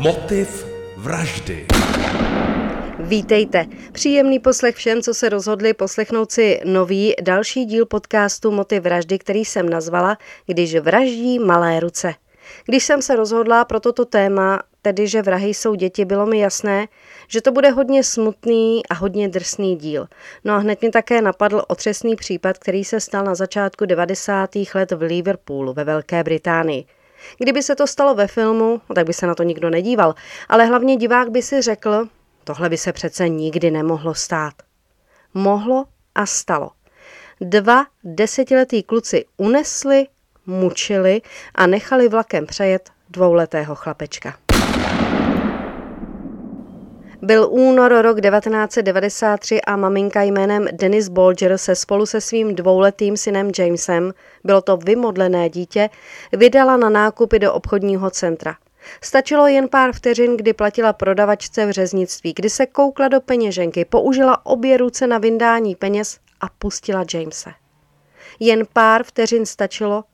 Motiv vraždy. Vítejte. Příjemný poslech všem, co se rozhodli poslechnout si nový další díl podcastu Motiv vraždy, který jsem nazvala Když vraždí malé ruce. Když jsem se rozhodla pro toto téma, tedy že vrahy jsou děti, bylo mi jasné, že to bude hodně smutný a hodně drsný díl. No a hned mě také napadl otřesný případ, který se stal na začátku 90. let v Liverpoolu ve Velké Británii. Kdyby se to stalo ve filmu, tak by se na to nikdo nedíval, ale hlavně divák by si řekl, tohle by se přece nikdy nemohlo stát. Mohlo a stalo. Dva desetiletí kluci unesli, mučili a nechali vlakem přejet dvouletého chlapečka. Byl únor rok 1993 a maminka jménem Dennis Bolger se spolu se svým dvouletým synem Jamesem, bylo to vymodlené dítě, vydala na nákupy do obchodního centra. Stačilo jen pár vteřin, kdy platila prodavačce v řeznictví, kdy se koukla do peněženky, použila obě ruce na vyndání peněz a pustila Jamese. Jen pár vteřin stačilo,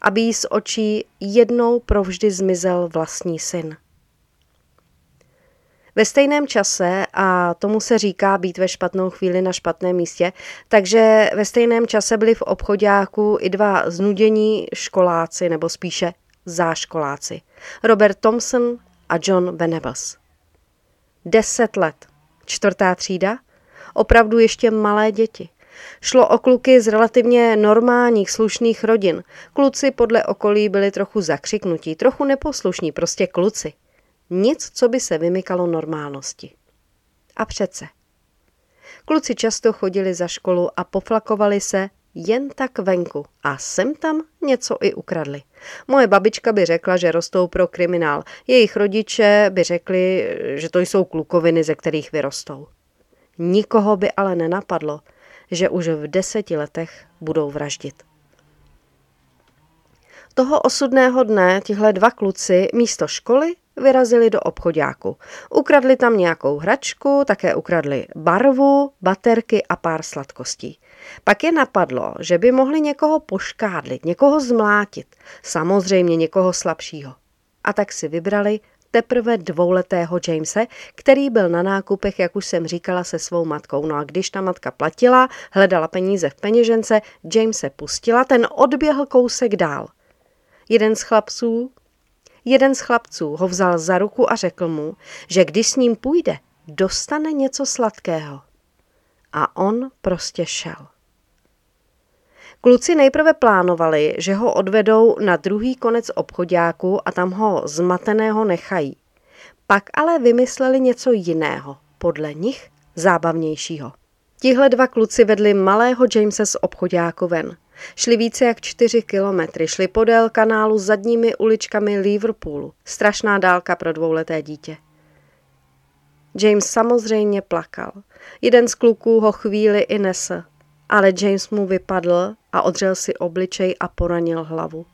aby jí z očí jednou provždy zmizel vlastní syn. Ve stejném čase, a tomu se říká být ve špatnou chvíli na špatném místě, takže ve stejném čase byli v obchodáku i dva znudění školáci, nebo spíše záškoláci. Robert Thompson a John Venables. Deset let. Čtvrtá třída? Opravdu ještě malé děti. Šlo o kluky z relativně normálních, slušných rodin. Kluci podle okolí byli trochu zakřiknutí, trochu neposlušní, prostě kluci. Nic, co by se vymykalo normálnosti. A přece. Kluci často chodili za školu a poflakovali se jen tak venku a sem tam něco i ukradli. Moje babička by řekla, že rostou pro kriminál. Jejich rodiče by řekli, že to jsou klukoviny, ze kterých vyrostou. Nikoho by ale nenapadlo, že už v deseti letech budou vraždit. Toho osudného dne tihle dva kluci místo školy vyrazili do obchodáku. Ukradli tam nějakou hračku, také ukradli barvu, baterky a pár sladkostí. Pak je napadlo, že by mohli někoho poškádlit, někoho zmlátit, samozřejmě někoho slabšího. A tak si vybrali teprve dvouletého Jamese, který byl na nákupech, jak už jsem říkala, se svou matkou. No a když ta matka platila, hledala peníze v peněžence, James se pustila, ten odběhl kousek dál. Jeden z chlapců, jeden z chlapců ho vzal za ruku a řekl mu, že když s ním půjde, dostane něco sladkého. A on prostě šel. Kluci nejprve plánovali, že ho odvedou na druhý konec obchodáku a tam ho zmateného nechají. Pak ale vymysleli něco jiného, podle nich zábavnějšího. Tihle dva kluci vedli malého Jamesa z obchodáku ven. Šli více jak čtyři kilometry, šli podél kanálu zadními uličkami Liverpoolu. Strašná dálka pro dvouleté dítě. James samozřejmě plakal. Jeden z kluků ho chvíli i nesl, ale James mu vypadl a odřel si obličej a poranil hlavu.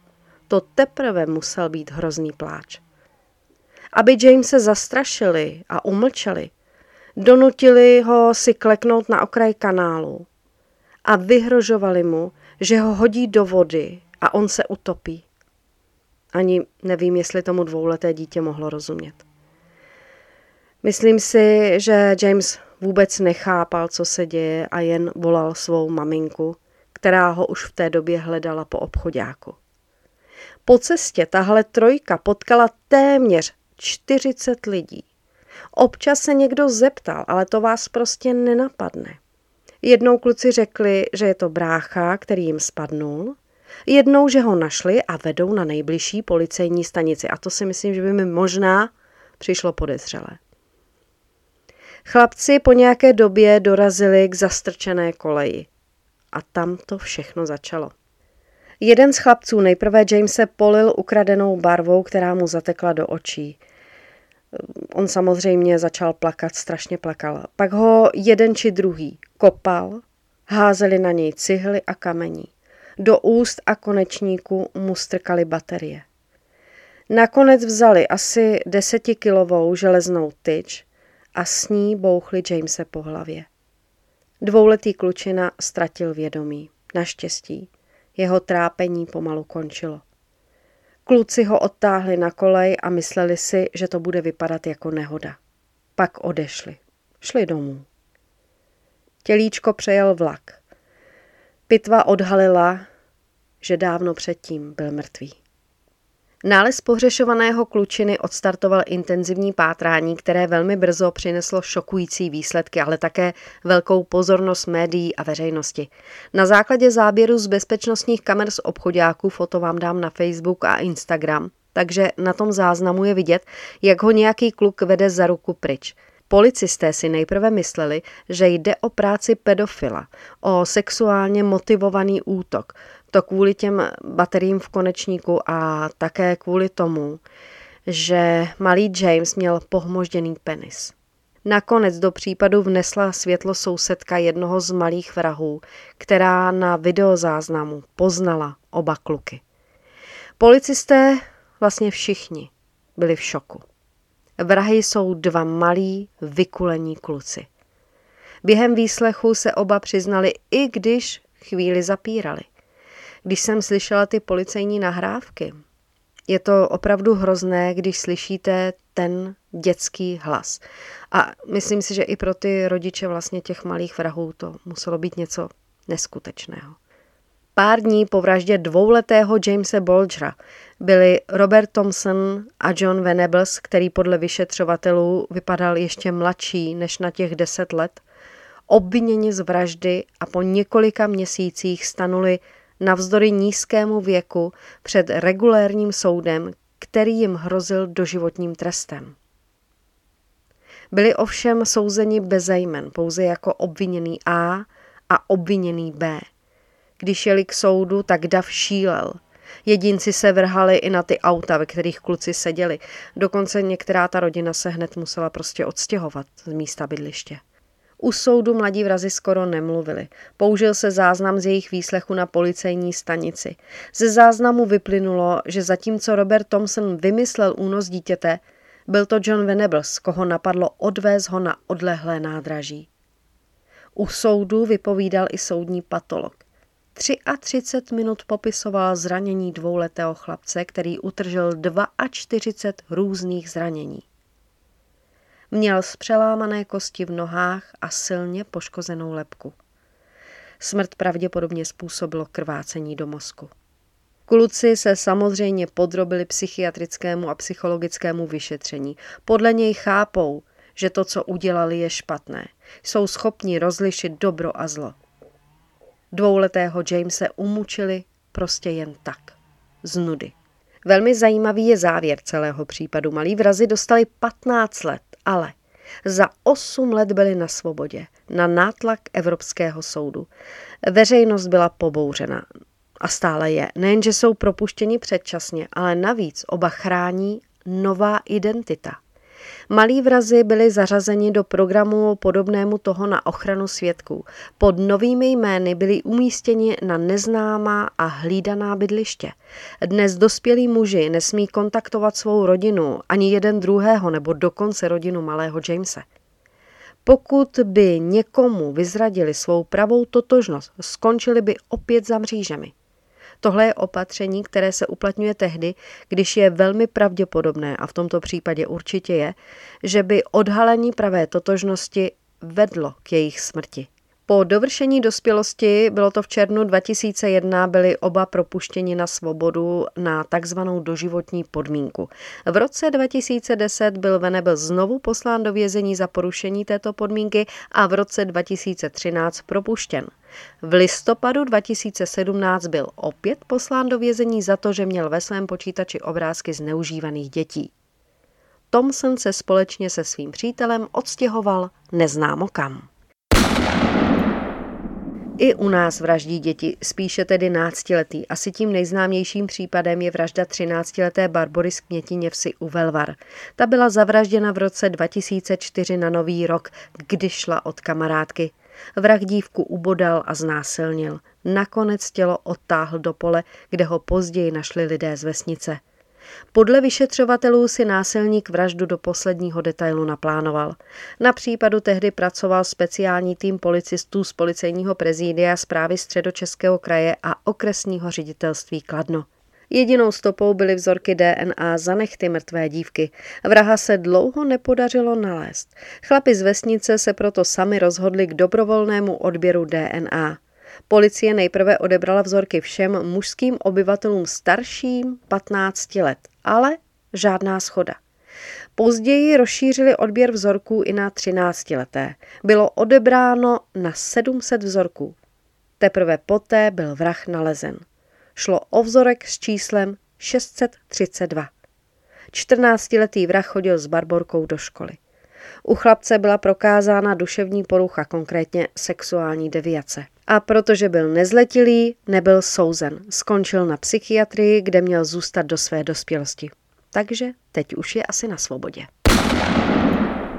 To teprve musel být hrozný pláč. Aby Jamese zastrašili a umlčeli, donutili ho si kleknout na okraj kanálu a vyhrožovali mu, že ho hodí do vody a on se utopí. Ani nevím, jestli tomu dvouleté dítě mohlo rozumět. Myslím si, že James vůbec nechápal, co se děje a jen volal svou maminku, která ho už v té době hledala po obchodáku. Po cestě tahle trojka potkala téměř 40 lidí. Občas se někdo zeptal, ale to vás prostě nenapadne. Jednou kluci řekli, že je to brácha, který jim spadnul, jednou, že ho našli a vedou na nejbližší policejní stanici. A to si myslím, že by mi možná přišlo podezřelé. Chlapci po nějaké době dorazili k zastrčené koleji. A tam to všechno začalo. Jeden z chlapců nejprve Jamese polil ukradenou barvou, která mu zatekla do očí. On samozřejmě začal plakat, strašně plakal. Pak ho jeden či druhý kopal, házeli na něj cihly a kamení. Do úst a konečníku mu strkali baterie. Nakonec vzali asi desetikilovou železnou tyč a s ní bouchli Jamese po hlavě. Dvouletý klučina ztratil vědomí. Naštěstí. Jeho trápení pomalu končilo. Kluci ho odtáhli na kolej a mysleli si, že to bude vypadat jako nehoda. Pak odešli. Šli domů. Tělíčko přejel vlak. Pitva odhalila, že dávno předtím byl mrtvý. Nález pohřešovaného klučiny odstartoval intenzivní pátrání, které velmi brzo přineslo šokující výsledky, ale také velkou pozornost médií a veřejnosti. Na základě záběru z bezpečnostních kamer z obchodáků foto vám dám na Facebook a Instagram, takže na tom záznamu je vidět, jak ho nějaký kluk vede za ruku pryč. Policisté si nejprve mysleli, že jde o práci pedofila, o sexuálně motivovaný útok, to kvůli těm bateriím v konečníku a také kvůli tomu, že malý James měl pohmožděný penis. Nakonec do případu vnesla světlo sousedka jednoho z malých vrahů, která na videozáznamu poznala oba kluky. Policisté, vlastně všichni, byli v šoku. Vrahy jsou dva malí, vykulení kluci. Během výslechu se oba přiznali, i když chvíli zapírali – když jsem slyšela ty policejní nahrávky. Je to opravdu hrozné, když slyšíte ten dětský hlas. A myslím si, že i pro ty rodiče vlastně těch malých vrahů to muselo být něco neskutečného. Pár dní po vraždě dvouletého Jamesa Bolgera byli Robert Thompson a John Venables, který podle vyšetřovatelů vypadal ještě mladší než na těch deset let, obviněni z vraždy a po několika měsících stanuli navzdory nízkému věku před regulérním soudem, který jim hrozil doživotním trestem. Byli ovšem souzeni bez jmen, pouze jako obviněný A a obviněný B. Když jeli k soudu, tak Dav šílel. Jedinci se vrhali i na ty auta, ve kterých kluci seděli. Dokonce některá ta rodina se hned musela prostě odstěhovat z místa bydliště. U soudu mladí vrazi skoro nemluvili. Použil se záznam z jejich výslechu na policejní stanici. Ze záznamu vyplynulo, že zatímco Robert Thompson vymyslel únos dítěte, byl to John Venables, koho napadlo odvést ho na odlehlé nádraží. U soudu vypovídal i soudní patolog. 33 minut popisoval zranění dvouletého chlapce, který utržil 42 různých zranění. Měl zpřelámané kosti v nohách a silně poškozenou lepku. Smrt pravděpodobně způsobilo krvácení do mozku. Kluci se samozřejmě podrobili psychiatrickému a psychologickému vyšetření. Podle něj chápou, že to, co udělali, je špatné. Jsou schopni rozlišit dobro a zlo. Dvouletého Jamese umučili prostě jen tak. Z nudy. Velmi zajímavý je závěr celého případu. Malí vrazi dostali 15 let ale za osm let byli na svobodě, na nátlak Evropského soudu. Veřejnost byla pobouřena a stále je. Nejenže jsou propuštěni předčasně, ale navíc oba chrání nová identita – Malí vrazi byli zařazeni do programu podobnému toho na ochranu svědků. Pod novými jmény byli umístěni na neznámá a hlídaná bydliště. Dnes dospělí muži nesmí kontaktovat svou rodinu, ani jeden druhého nebo dokonce rodinu malého Jamese. Pokud by někomu vyzradili svou pravou totožnost, skončili by opět za mřížemi. Tohle je opatření, které se uplatňuje tehdy, když je velmi pravděpodobné, a v tomto případě určitě je, že by odhalení pravé totožnosti vedlo k jejich smrti. Po dovršení dospělosti, bylo to v červnu 2001, byli oba propuštěni na svobodu na takzvanou doživotní podmínku. V roce 2010 byl Venebel znovu poslán do vězení za porušení této podmínky a v roce 2013 propuštěn. V listopadu 2017 byl opět poslán do vězení za to, že měl ve svém počítači obrázky zneužívaných dětí. Thompson se společně se svým přítelem odstěhoval neznámo kam. I u nás vraždí děti, spíše tedy náctiletý. Asi tím nejznámějším případem je vražda 13-leté Barbory z Knětiněvsi u Velvar. Ta byla zavražděna v roce 2004 na Nový rok, kdy šla od kamarádky. Vrah dívku ubodal a znásilnil. Nakonec tělo odtáhl do pole, kde ho později našli lidé z vesnice. Podle vyšetřovatelů si násilník vraždu do posledního detailu naplánoval. Na případu tehdy pracoval speciální tým policistů z policejního prezídia zprávy středočeského kraje a okresního ředitelství Kladno. Jedinou stopou byly vzorky DNA za nechty mrtvé dívky. Vraha se dlouho nepodařilo nalézt. Chlapi z vesnice se proto sami rozhodli k dobrovolnému odběru DNA. Policie nejprve odebrala vzorky všem mužským obyvatelům starším 15 let, ale žádná schoda. Později rozšířili odběr vzorků i na 13 leté. Bylo odebráno na 700 vzorků. Teprve poté byl vrah nalezen. Šlo o vzorek s číslem 632. 14-letý vrah chodil s barborkou do školy. U chlapce byla prokázána duševní porucha, konkrétně sexuální deviace. A protože byl nezletilý, nebyl souzen. Skončil na psychiatrii, kde měl zůstat do své dospělosti. Takže teď už je asi na svobodě.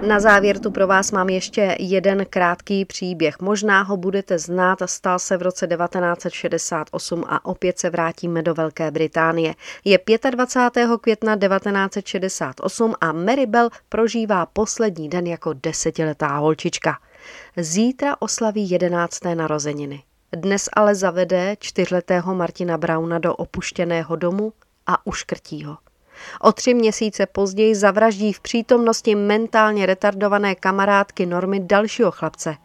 Na závěr tu pro vás mám ještě jeden krátký příběh. Možná ho budete znát, stal se v roce 1968 a opět se vrátíme do Velké Británie. Je 25. května 1968 a Maribel prožívá poslední den jako desetiletá holčička. Zítra oslaví jedenácté narozeniny. Dnes ale zavede čtyřletého Martina Brauna do opuštěného domu a uškrtí ho. O tři měsíce později zavraždí v přítomnosti mentálně retardované kamarádky Normy dalšího chlapce,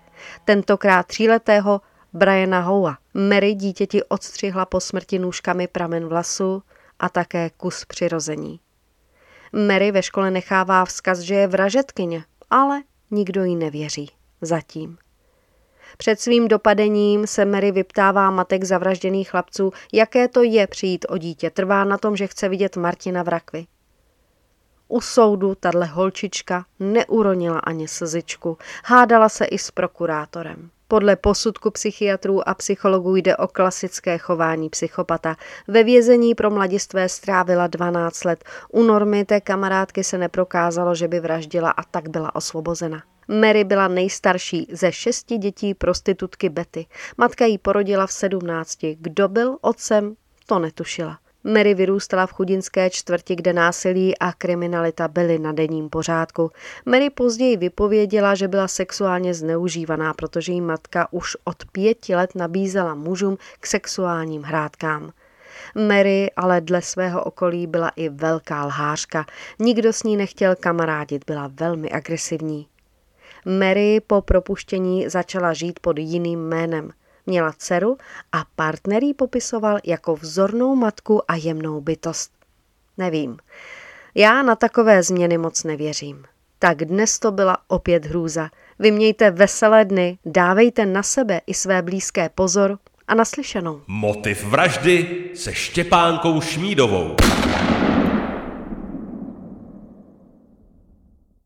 tentokrát tříletého Briana Howa. Mary dítěti odstřihla po smrti nůžkami pramen vlasu a také kus přirození. Mary ve škole nechává vzkaz, že je vražetkyně, ale nikdo jí nevěří. Zatím. Před svým dopadením se Mary vyptává matek zavražděných chlapců, jaké to je přijít o dítě. Trvá na tom, že chce vidět Martina v rakvi. U soudu tahle holčička neuronila ani slzičku. Hádala se i s prokurátorem. Podle posudku psychiatrů a psychologů jde o klasické chování psychopata. Ve vězení pro mladistvé strávila 12 let. U normy té kamarádky se neprokázalo, že by vraždila a tak byla osvobozena. Mary byla nejstarší ze šesti dětí prostitutky Betty. Matka jí porodila v sedmnácti. Kdo byl otcem, to netušila. Mary vyrůstala v chudinské čtvrti, kde násilí a kriminalita byly na denním pořádku. Mary později vypověděla, že byla sexuálně zneužívaná, protože jí matka už od pěti let nabízela mužům k sexuálním hrádkám. Mary ale dle svého okolí byla i velká lhářka. Nikdo s ní nechtěl kamarádit, byla velmi agresivní. Mary po propuštění začala žít pod jiným jménem. Měla dceru a partner ji popisoval jako vzornou matku a jemnou bytost. Nevím. Já na takové změny moc nevěřím. Tak dnes to byla opět hrůza. Vy mějte veselé dny, dávejte na sebe i své blízké pozor a naslyšenou. Motiv vraždy se Štěpánkou Šmídovou.